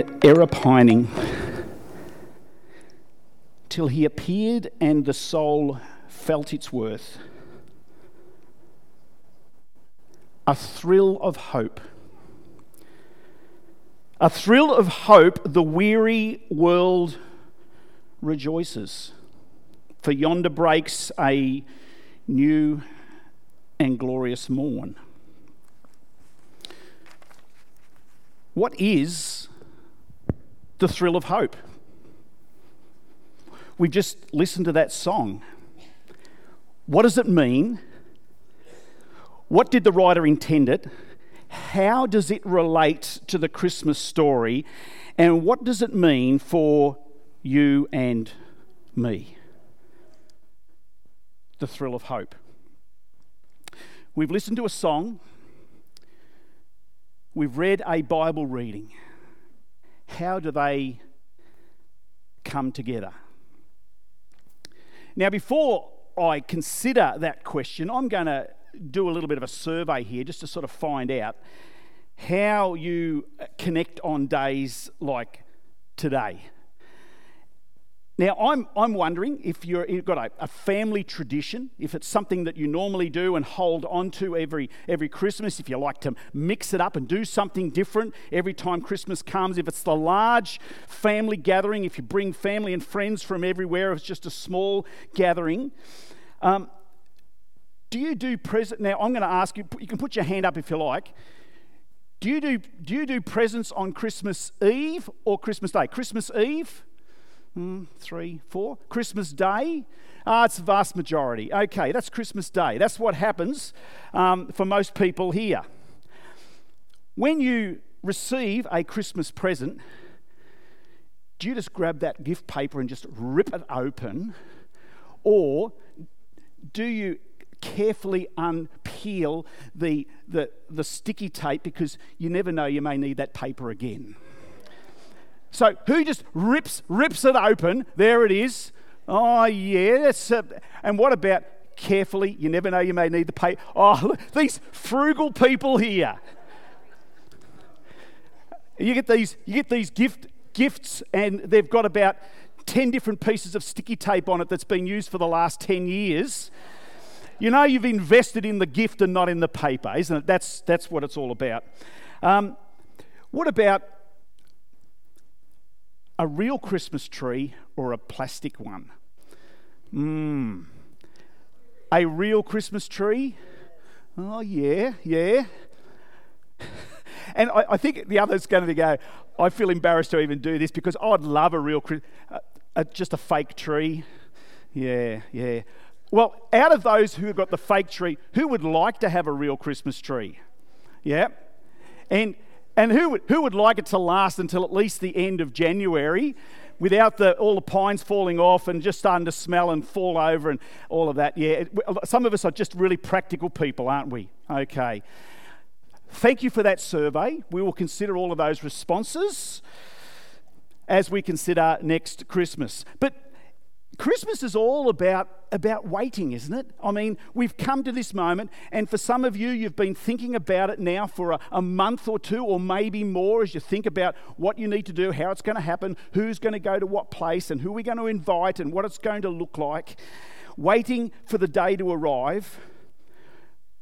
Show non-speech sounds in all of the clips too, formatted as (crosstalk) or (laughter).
and ever pining, till he appeared and the soul felt its worth. A thrill of hope. A thrill of hope, the weary world rejoices, for yonder breaks a new and glorious morn. What is the thrill of hope? We just listened to that song. What does it mean? What did the writer intend it? How does it relate to the Christmas story? And what does it mean for you and me? The thrill of hope. We've listened to a song We've read a Bible reading. How do they come together? Now, before I consider that question, I'm going to do a little bit of a survey here just to sort of find out how you connect on days like today. Now, I'm, I'm wondering if you have got a, a, family tradition, if it's something that you normally do and hold on to every, every Christmas, if you like to mix it up and do something different every time Christmas comes, if it's the large family gathering, if you bring family and friends from everywhere, if it's just a small gathering. Um, do you do present? Now, I'm going to ask you, you can put your hand up if you like. Do you do, do you do presents on Christmas Eve or Christmas Day? Christmas Eve? Mm, three, four. Christmas Day. Ah, it's the vast majority. Okay, that's Christmas Day. That's what happens um, for most people here. When you receive a Christmas present, do you just grab that gift paper and just rip it open? Or do you carefully unpeel the, the, the sticky tape because you never know you may need that paper again? So who just rips rips it open? There it is. Oh yeah. Uh, and what about carefully? You never know. You may need the pay. Oh, these frugal people here. You get these. You get these gift gifts, and they've got about ten different pieces of sticky tape on it that's been used for the last ten years. You know you've invested in the gift and not in the paper, isn't it? That's that's what it's all about. Um, what about a real Christmas tree or a plastic one? Mmm. A real Christmas tree? Oh, yeah, yeah. and I, I, think the other's going to go, I feel embarrassed to even do this because I'd love a real, uh, uh, just a fake tree. Yeah, yeah. Well, out of those who have got the fake tree, who would like to have a real Christmas tree? Yeah. And and who would, who would like it to last until at least the end of January without the, all the pines falling off and just starting to smell and fall over and all of that? Yeah, it, uh, some of us are just really practical people, aren't we? Okay. Thank you for that survey. We will consider all of those responses as we consider next Christmas. But Christmas is all about, about waiting, isn't it? I mean, we've come to this moment, and for some of you, you've been thinking about it now for a, a, month or two, or maybe more, as you think about what you need to do, how it's going to happen, who's going to go to what place, and who we're going to invite, and what it's going to look like. Waiting for the day to arrive,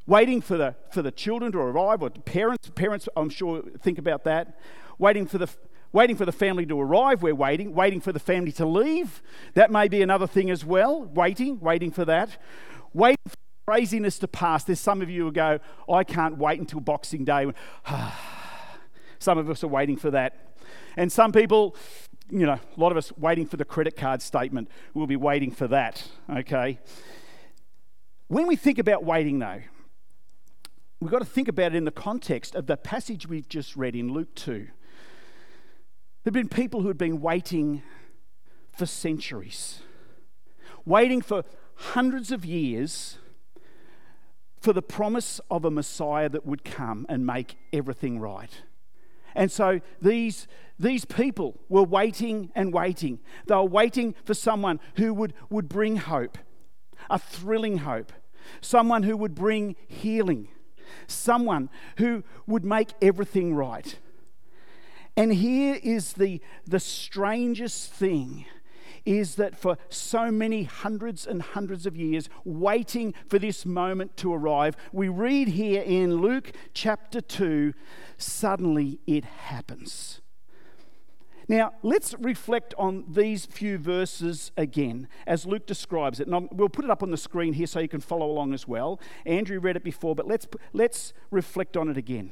waiting for the, for the children to arrive, or parents, parents, I'm sure, think about that. Waiting for the waiting for the family to arrive, we're waiting, waiting for the family to leave. That may be another thing as well, waiting, waiting for that. Waiting for craziness to pass. There's some of you who go, I can't wait until Boxing Day. (sighs) some of us are waiting for that. And some people, you know, a lot of us waiting for the credit card statement. We'll be waiting for that, okay? When we think about waiting, though, we've got to think about it in the context of the passage we've just read in Luke 2. There have been people who had been waiting for centuries, waiting for hundreds of years for the promise of a Messiah that would come and make everything right. And so these, these people were waiting and waiting. They were waiting for someone who would, would bring hope, a thrilling hope, someone who would bring healing, someone who would make everything right. And here is the, the strangest thing is that for so many hundreds and hundreds of years, waiting for this moment to arrive, we read here in Luke chapter 2 suddenly it happens. Now, let's reflect on these few verses again as Luke describes it. And we'll put it up on the screen here so you can follow along as well. Andrew read it before, but let's, let's reflect on it again.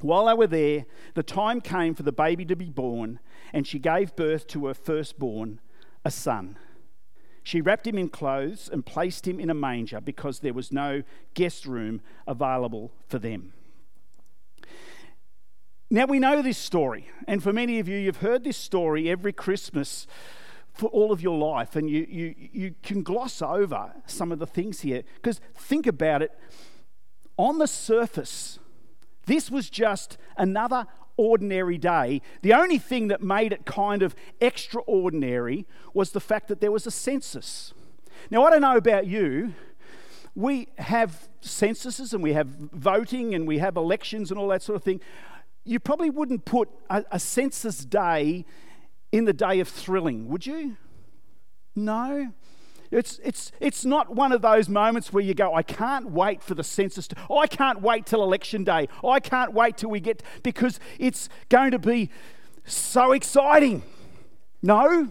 While they were there, the time came for the baby to be born, and she gave birth to her firstborn, a son. She wrapped him in clothes and placed him in a manger because there was no guest room available for them. Now we know this story, and for many of you, you've heard this story every Christmas for all of your life, and you, you, you can gloss over some of the things here. Because think about it on the surface, this was just another ordinary day. The only thing that made it kind of extraordinary was the fact that there was a census. Now, I don't know about you. We have censuses and we have voting and we have elections and all that sort of thing. You probably wouldn't put a, a census day in the day of thrilling, would you? No. It's, it's, it's not one of those moments where you go, I can't wait for the census. To, oh, I can't wait till election day. Oh, I can't wait till we get, because it's going to be so exciting. No.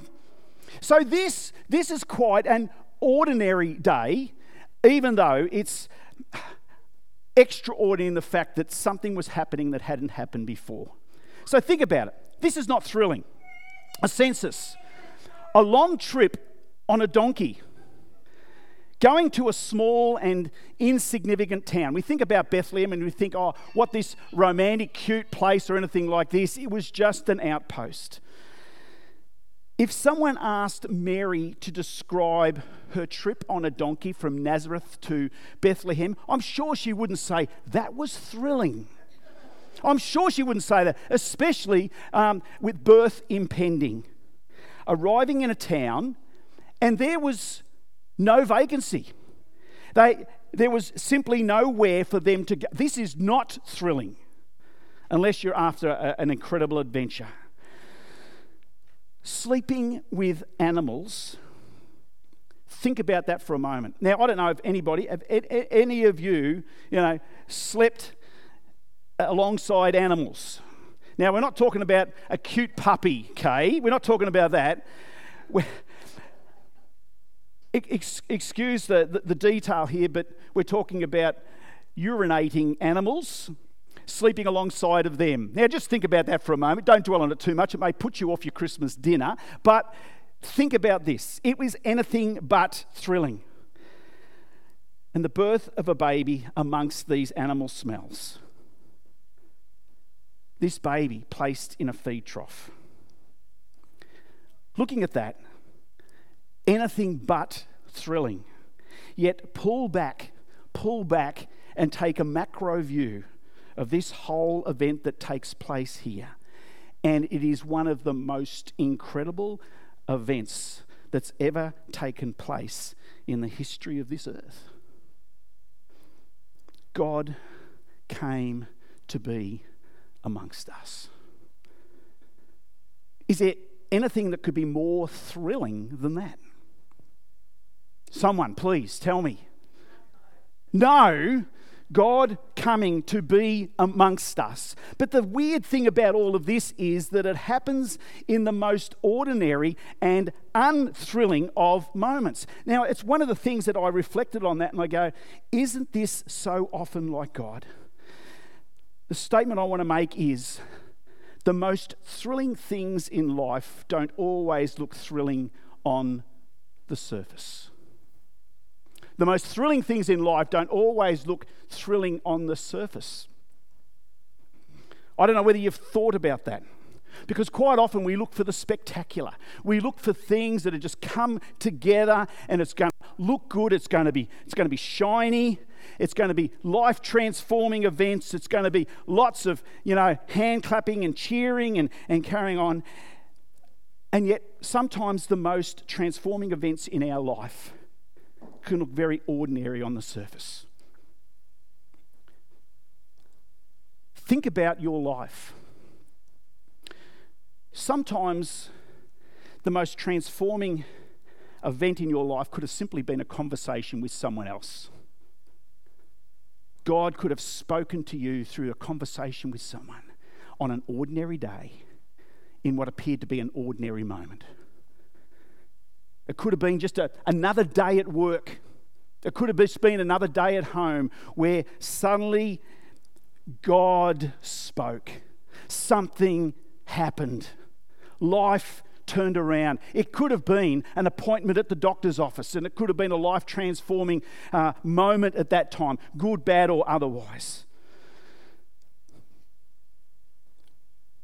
So this, this is quite an ordinary day, even though it's extraordinary in the fact that something was happening that hadn't happened before. So think about it. This is not thrilling. A census, a long trip on a donkey Going to a small and insignificant town. We think about Bethlehem and we think, oh, what this romantic, cute place or anything like this. It was just an outpost. If someone asked Mary to describe her trip on a donkey from Nazareth to Bethlehem, I'm sure she wouldn't say, that was thrilling. I'm sure she wouldn't say that, especially um, with birth impending. Arriving in a town, and there was no vacancy. They, there was simply nowhere for them to go. This is not thrilling unless you're after a, an incredible adventure. Sleeping with animals. Think about that for a moment. Now, I don't know if anybody, if any of you, you know, slept alongside animals. Now, we're not talking about a cute puppy, Kay. We're not talking about that. We're, excuse the, the, the detail here, but we're talking about urinating animals sleeping alongside of them. Now, just think about that for a moment. Don't dwell on it too much. It may put you off your Christmas dinner, but think about this. It was anything but thrilling. And the birth of a baby amongst these animal smells. This baby placed in a feed trough. Looking at that, anything but thrilling. Yet pull back, pull back and take a macro view of this whole event that takes place here. And it is one of the most incredible events that's ever taken place in the history of this earth. God came to be amongst us. Is there anything that could be more thrilling than that? Someone, please tell me. No, God coming to be amongst us. But the weird thing about all of this is that it happens in the most ordinary and unthrilling of moments. Now, it's one of the things that I reflected on that and I go, isn't this so often like God? The statement I want to make is the most thrilling things in life don't always look thrilling on the surface. The most thrilling things in life don't always look thrilling on the surface. I don't know whether you've thought about that. Because quite often we look for the spectacular. We look for things that have just come together and it's going to look good, it's going to be, it's going to be shiny, it's going to be life transforming events, it's going to be lots of, you know, hand clapping and cheering and, and carrying on. And yet, sometimes the most transforming events in our life can look very ordinary on the surface. Think about your life. Sometimes the most transforming event in your life could have simply been a conversation with someone else. God could have spoken to you through a conversation with someone on an ordinary day in what appeared to be an ordinary moment. It could have been just a, another day at work. It could have just been another day at home where suddenly God spoke. Something happened. Life turned around. It could have been an appointment at the doctor's office, and it could have been a life transforming uh, moment at that time, good, bad, or otherwise.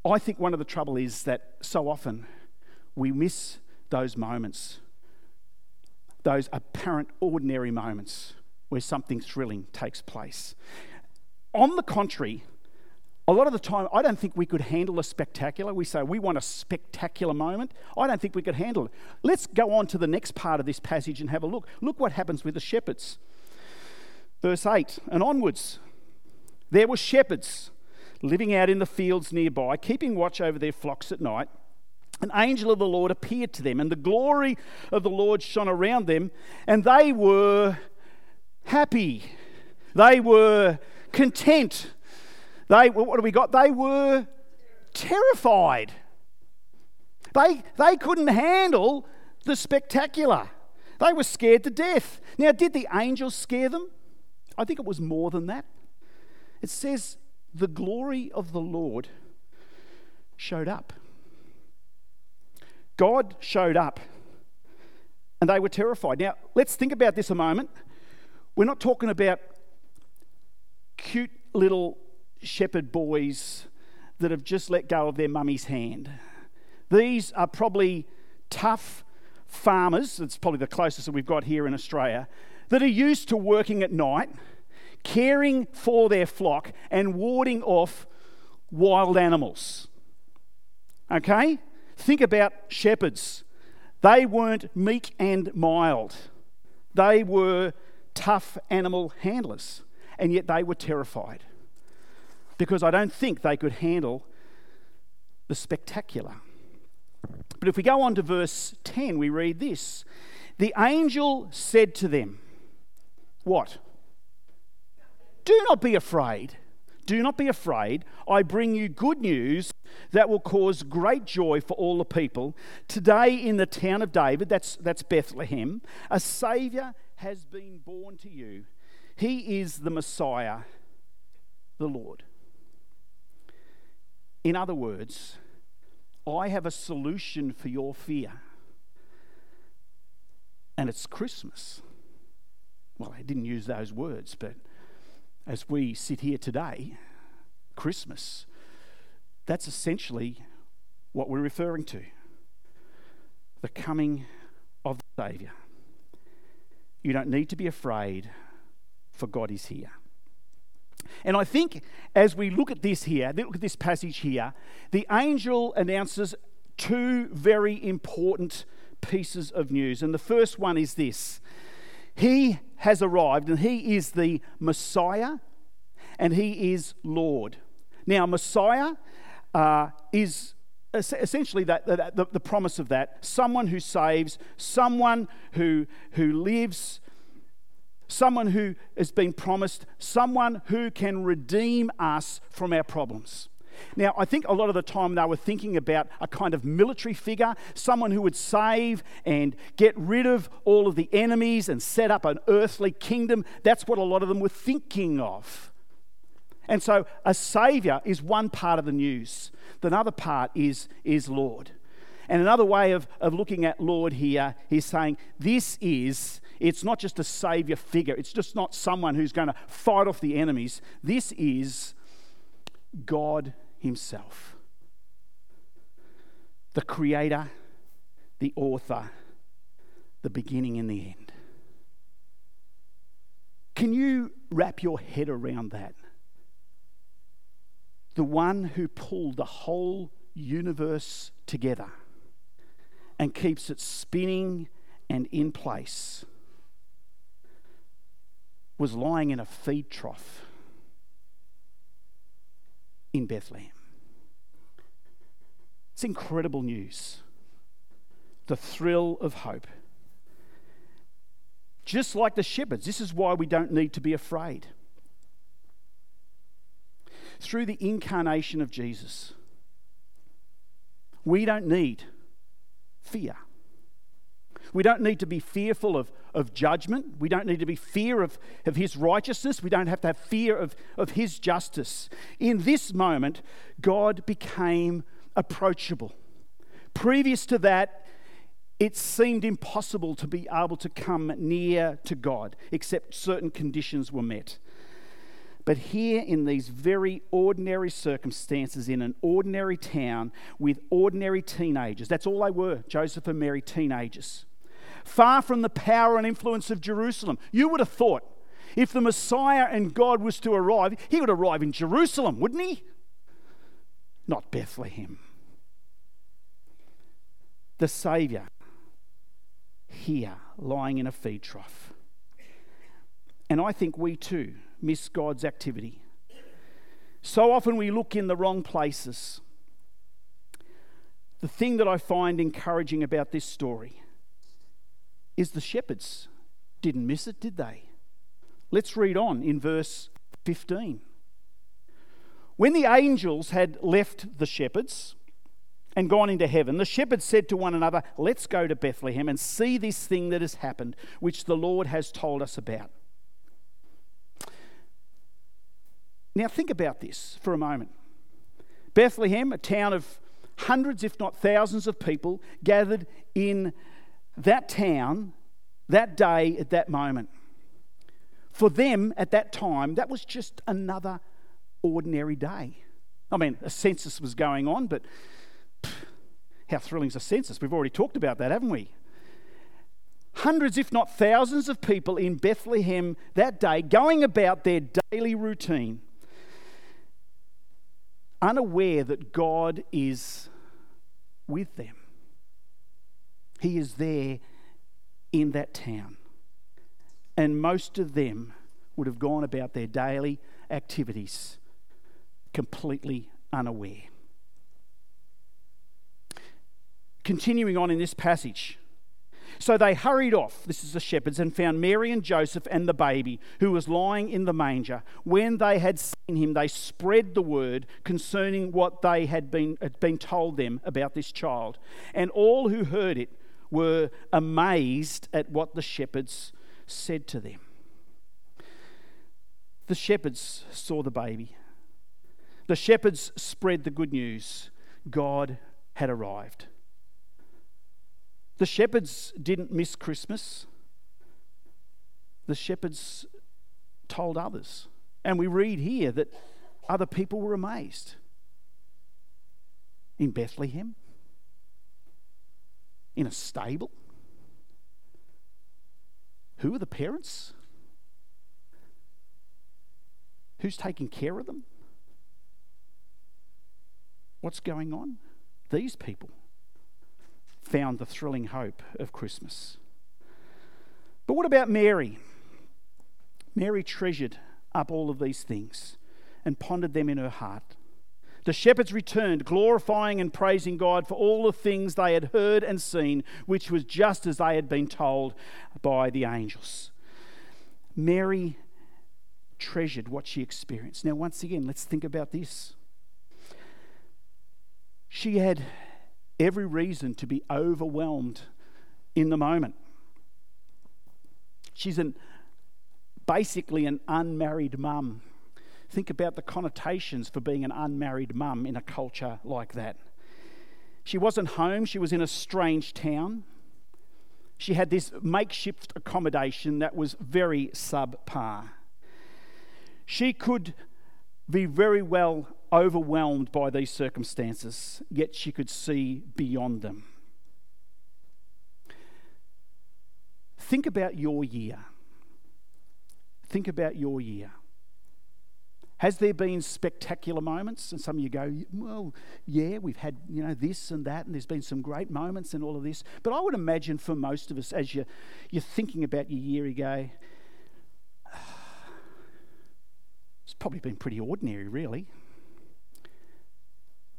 I think one of the trouble is that so often we miss those moments, those apparent ordinary moments where something thrilling takes place. On the contrary, a lot of the time, I don't think we could handle a spectacular. We say we want a spectacular moment. I don't think we could handle it. Let's go on to the next part of this passage and have a look. Look what happens with the shepherds. Verse 8 and onwards. There were shepherds living out in the fields nearby, keeping watch over their flocks at night. An angel of the Lord appeared to them, and the glory of the Lord shone around them, and they were happy. They were content. They, what do we got? They were terrified. They, they couldn't handle the spectacular. They were scared to death. Now, did the angels scare them? I think it was more than that. It says the glory of the Lord showed up. God showed up and they were terrified. Now, let's think about this a moment. We're not talking about cute little shepherd boys that have just let go of their mummy's hand. These are probably tough farmers, that's probably the closest that we've got here in Australia, that are used to working at night caring for their flock and warding off wild animals. Okay? Think about shepherds. They weren't meek and mild, they were tough animal handlers, and yet they were terrified because I don't think they could handle the spectacular. But if we go on to verse 10, we read this The angel said to them, What? Do not be afraid. Do not be afraid. I bring you good news that will cause great joy for all the people. Today, in the town of David, that's, that's Bethlehem, a Saviour has been born to you. He is the Messiah, the Lord. In other words, I have a solution for your fear, and it's Christmas. Well, I didn't use those words, but as we sit here today, Christmas, that's essentially what we're referring to the coming of the Saviour. You don't need to be afraid, for God is here. And I think as we look at this here, look at this passage here, the angel announces two very important pieces of news. And the first one is this He has arrived, and He is the Messiah, and He is Lord. Now, Messiah uh, is essentially that, the, the, promise of that someone who saves, someone who, who lives, someone who has been promised, someone who can redeem us from our problems. Now, I think a lot of the time they were thinking about a kind of military figure, someone who would save and get rid of all of the enemies and set up an earthly kingdom. That's what a lot of them were thinking of. And so a saviour is one part of the news. The other part is, is Lord. And another way of, of looking at Lord here is saying this is, it's not just a saviour figure, it's just not someone who's going to fight off the enemies. This is God Himself. The Creator, the Author, the beginning and the end. Can you wrap your head around that? The one who pulled the whole universe together and keeps it spinning and in place was lying in a feed trough in Bethlehem. It's incredible news. The thrill of hope. Just like the shepherds, this is why we don't need to be afraid. Through the incarnation of Jesus, we don't need fear. We don't need to be fearful of, of judgment. We don't need to be fear of, of his righteousness. We don't have to have fear of, of his justice. In this moment, God became approachable. Previous to that, it seemed impossible to be able to come near to God, except certain conditions were met. But here, in these very ordinary circumstances, in an ordinary town with ordinary teenagers, that's all they were Joseph and Mary, teenagers, far from the power and influence of Jerusalem. You would have thought if the Messiah and God was to arrive, he would arrive in Jerusalem, wouldn't he? Not Bethlehem. The Saviour here, lying in a feed trough. And I think we too miss God's activity. So often we look in the wrong places. The thing that I find encouraging about this story is the shepherds didn't miss it, did they? Let's read on in verse 15. When the angels had left the shepherds, and gone into heaven, the shepherds said to one another, Let's go to Bethlehem and see this thing that has happened, which the Lord has told us about. Now, think about this for a moment. Bethlehem, a town of hundreds, if not thousands, of people gathered in that town that day at that moment. For them at that time, that was just another ordinary day. I mean, a census was going on, but how thrilling is a census? We've already talked about that, haven't we? Hundreds, if not thousands, of people in Bethlehem that day going about their daily routine, unaware that God is with them. He is there in that town. And most of them would have gone about their daily activities completely unaware. Continuing on in this passage. So they hurried off, this is the shepherds, and found Mary and Joseph and the baby who was lying in the manger. When they had seen him, they spread the word concerning what they had been, had been told them about this child. And all who heard it were amazed at what the shepherds said to them. The shepherds saw the baby. The shepherds spread the good news God had arrived. The shepherds didn't miss Christmas. The shepherds told others. And we read here that other people were amazed. In Bethlehem? In a stable? Who are the parents? Who's taking care of them? What's going on? These people found the thrilling hope of Christmas. But what about Mary? Mary treasured up all of these things and pondered them in her heart. The shepherds returned, glorifying and praising God for all the things they had heard and seen, which was just as they had been told by the angels. Mary treasured what she experienced. Now, once again, let's think about this. She had every reason to be overwhelmed in the moment. She's an, basically an unmarried mum. Think about the connotations for being an unmarried mum in a culture like that. She wasn't home, she was in a strange town. She had this makeshift accommodation that was very subpar. She could be very well overwhelmed by these circumstances, yet she could see beyond them. Think about your year. Think about your year. Has there been spectacular moments? And some of you go, well, yeah, we've had you know this and that, and there's been some great moments and all of this. But I would imagine for most of us, as you you're thinking about your year, you go, ah, it's probably been pretty ordinary, really.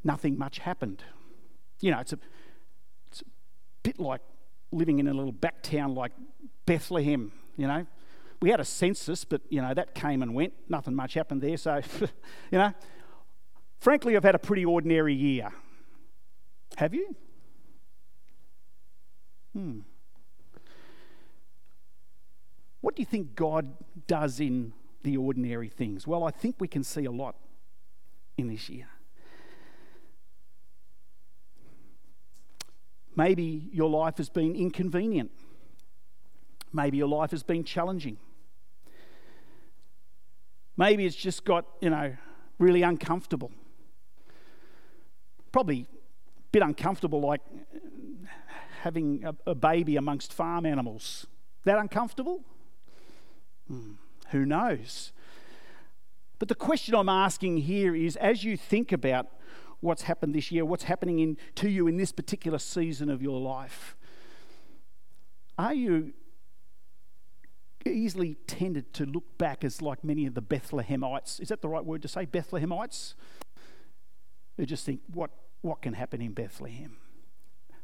Nothing much happened. You know, it's a, it's a bit like living in a little back town like Bethlehem, you know. We had a census, but, you know, that came and went. Nothing much happened there. So, (laughs) you know, frankly, I've had a pretty ordinary year. Have you? Hmm. What do you think God does in the ordinary things? Well, I think we can see a lot in this year. Maybe your life has been inconvenient. Maybe your life has been challenging. Maybe it's just got, you know, really uncomfortable. Probably a bit uncomfortable, like having a, a baby amongst farm animals. That uncomfortable? Hmm, who knows? But the question I'm asking here is as you think about what's happened this year, what's happening in, to you in this particular season of your life, are you easily tended to look back as like many of the Bethlehemites. Is that the right word to say? Bethlehemites? Who just think, what, what can happen in Bethlehem?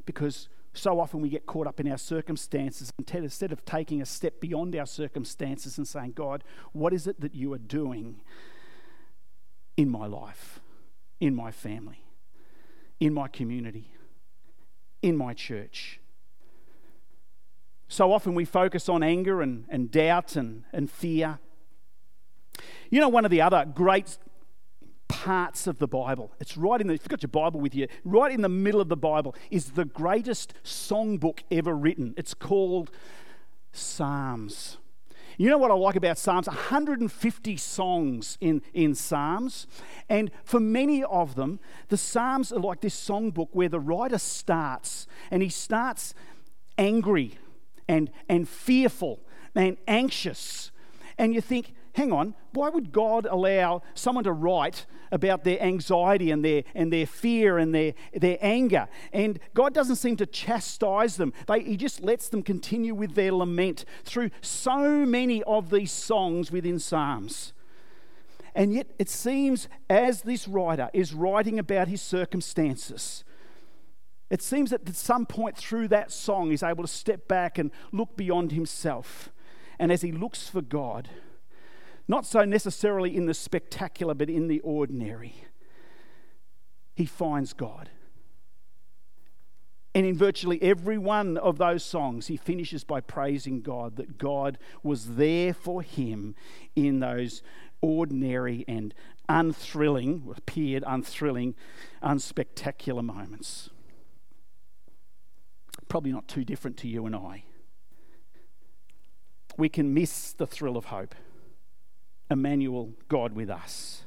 Because so often we get caught up in our circumstances instead of taking a step beyond our circumstances and saying, God, what is it that you are doing in my life, in my family, in my community, in my church? So often we focus on anger and, and doubt and, and fear. You know, one of the other great parts of the Bible, it's right in the, if you've got your Bible with you, right in the middle of the Bible is the greatest songbook ever written. It's called Psalms. You know what I like about Psalms? 150 songs in, in Psalms. And for many of them, the Psalms are like this songbook where the writer starts and he starts angry and, and fearful and anxious. And you think, hang on, why would God allow someone to write about their anxiety and their, and their fear and their, their anger? And God doesn't seem to chastise them. They, he just lets them continue with their lament through so many of these songs within Psalms. And yet, it seems as this writer is writing about his circumstances, it seems that at some point through that song, he's able to step back and look beyond himself. And as he looks for God, not so necessarily in the spectacular, but in the ordinary, he finds God. And in virtually every one of those songs, he finishes by praising God that God was there for him in those ordinary and unthrilling, appeared unthrilling, unspectacular moments probably not too different to you and I. We can miss the thrill of hope. Emmanuel, God with us.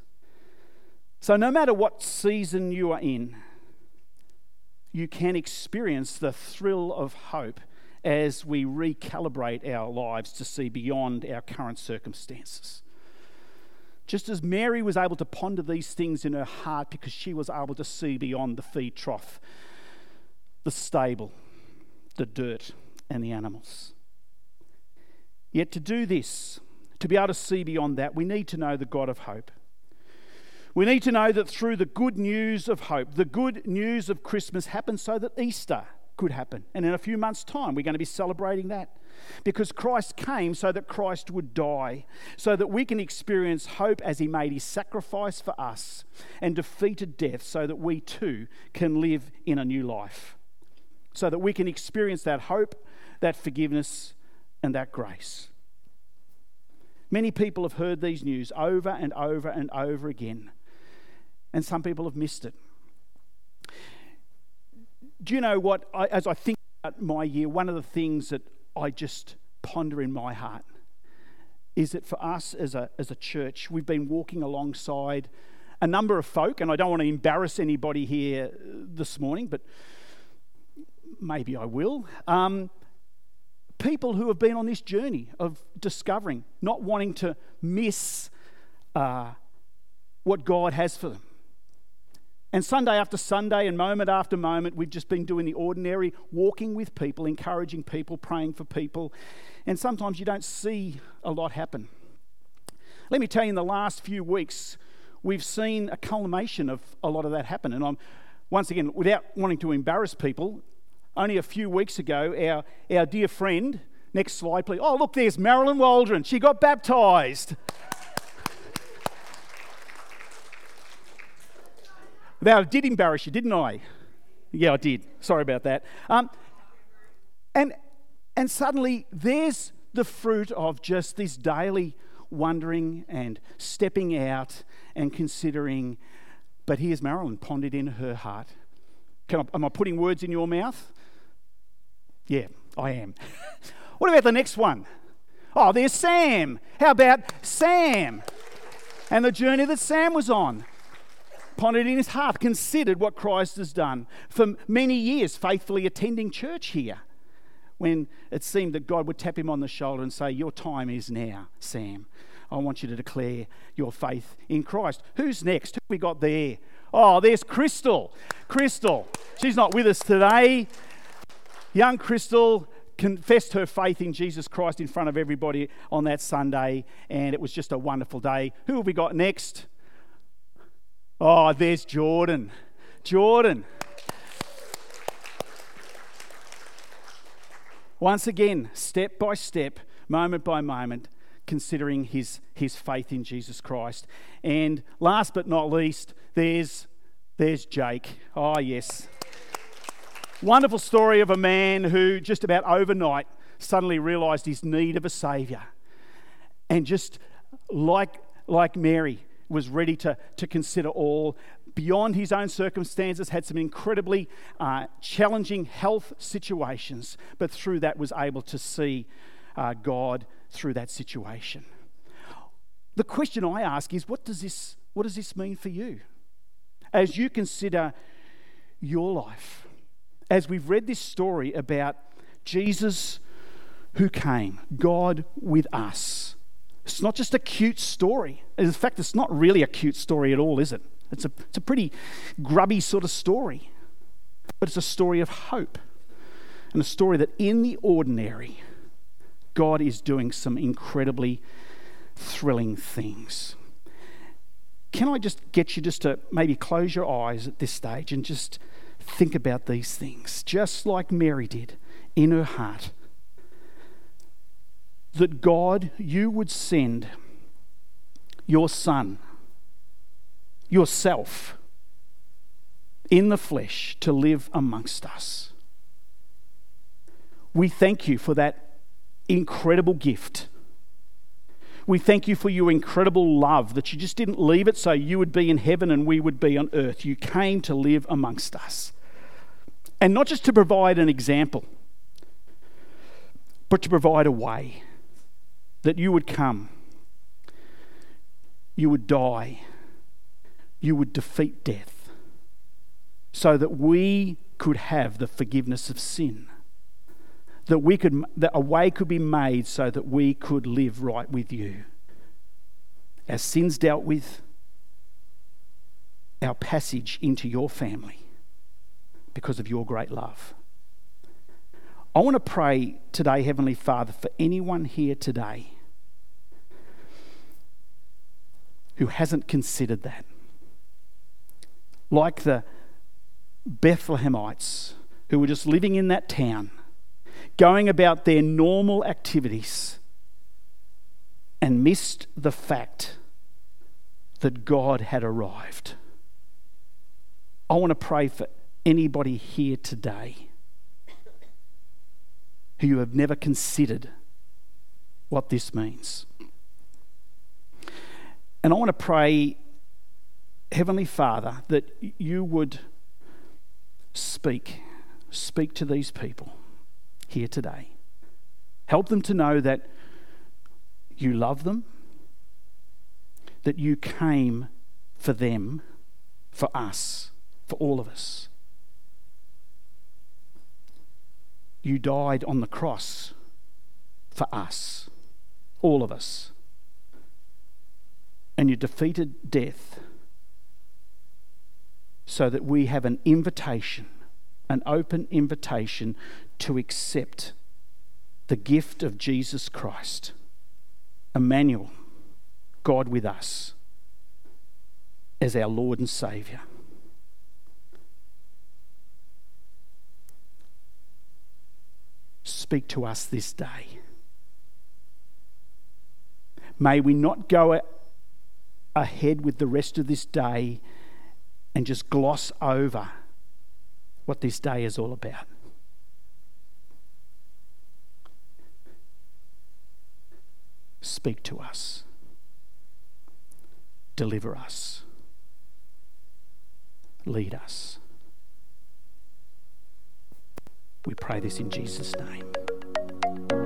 So, no matter what season you are in, you can experience the thrill of hope as we recalibrate our lives to see beyond our current circumstances. Just as Mary was able to ponder these things in her heart because she was able to see beyond the feed trough, the stable, the dirt and the animals. Yet to do this, to be able to see beyond that, we need to know the God of hope. We need to know that through the good news of hope, the good news of Christmas happened so that Easter could happen. And in a few months' time, we're going to be celebrating that. Because Christ came so that Christ would die, so that we can experience hope as he made his sacrifice for us and defeated death, so that we too can live in a new life so that we can experience that hope, that forgiveness, and that grace. Many people have heard these news over and over and over again, and some people have missed it. Do you know what? I, as I think about my year, one of the things that I just ponder in my heart is that for us as a, as a church, we've been walking alongside a number of folk, and I don't want to embarrass anybody here this morning, but maybe I will. Um, people who have been on this journey of discovering, not wanting to miss uh, what God has for them. And Sunday after Sunday and moment after moment, we've just been doing the ordinary, walking with people, encouraging people, praying for people. And sometimes you don't see a lot happen. Let me tell you, in the last few weeks, we've seen a culmination of a lot of that happen. And I'm, once again, without wanting to embarrass people, only a few weeks ago, our, our dear friend, next slide, please. Oh, look, there's Marilyn Waldron. She got baptized. Now, I did embarrass you, didn't I? Yeah, I did. Sorry about that. Um, and, and suddenly, there's the fruit of just this daily wondering and stepping out and considering. But here's Marilyn pondered in her heart. I, am I putting words in your mouth? Yeah, I am. (laughs) what about the next one? Oh, there's Sam. How about Sam? And the journey that Sam was on pondered in his heart, considered what Christ has done. For many years, faithfully attending church here, when it seemed that God would tap him on the shoulder and say, Your time is now, Sam. I want you to declare your faith in Christ. Who's next? Who we got there? Oh, there's Crystal. Crystal. She's not with us today. Young Crystal confessed her faith in Jesus Christ in front of everybody on that Sunday, and it was just a wonderful day. Who have we got next? Oh, there's Jordan. Jordan. Once again, step by step, moment by moment, considering his, his faith in Jesus Christ. And last but not least, there's, there's Jake. Oh, yes. Wonderful story of a man who just about overnight suddenly realized his need of a Savior. And just like, like Mary, was ready to, to consider all beyond his own circumstances, had some incredibly uh, challenging health situations, but through that was able to see uh, God through that situation. The question I ask is what does this, what does this mean for you? As you consider your life, as we've read this story about Jesus who came, God with us it's not just a cute story. In fact, it's not really a cute story at all, is it? It's a, it's a pretty grubby sort of story. But it's a story of hope and a story that in the ordinary, God is doing some incredibly thrilling things. Can I just get you just to maybe close your eyes at this stage and just think about these things, just like Mary did in her heart? that God, you would send your Son, yourself, in the flesh to live amongst us. We thank you for that incredible gift. We thank you for your incredible love that you just didn't leave it so you would be in heaven and we would be on earth. You came to live amongst us. And not just to provide an example, but to provide a way that you would come, you would die, you would defeat death, so that we could have the forgiveness of sin. That we could that a way could be made so that we could live right with you. Our sins dealt with, our passage into your family because of your great love. I want to pray today, Heavenly Father, for anyone here today who hasn't considered that. Like the Bethlehemites who were just living in that town, going about their normal activities, and missed the fact that God had arrived. I want to pray for anybody here today who you have never considered what this means. And I want to pray, Heavenly Father, that you would speak, speak to these people here today. Help them to know that you love them, that you came for them, for us, for all of us. You died on the cross for us, all of us. And you defeated death so that we have an invitation, an open invitation to accept the gift of Jesus Christ, Emmanuel, God with us, as our Lord and Saviour. speak to us this day. May we not go ahead with the rest of this day and just gloss over what this day is all about. Speak to us, deliver us, lead us. We pray this in Jesus' name.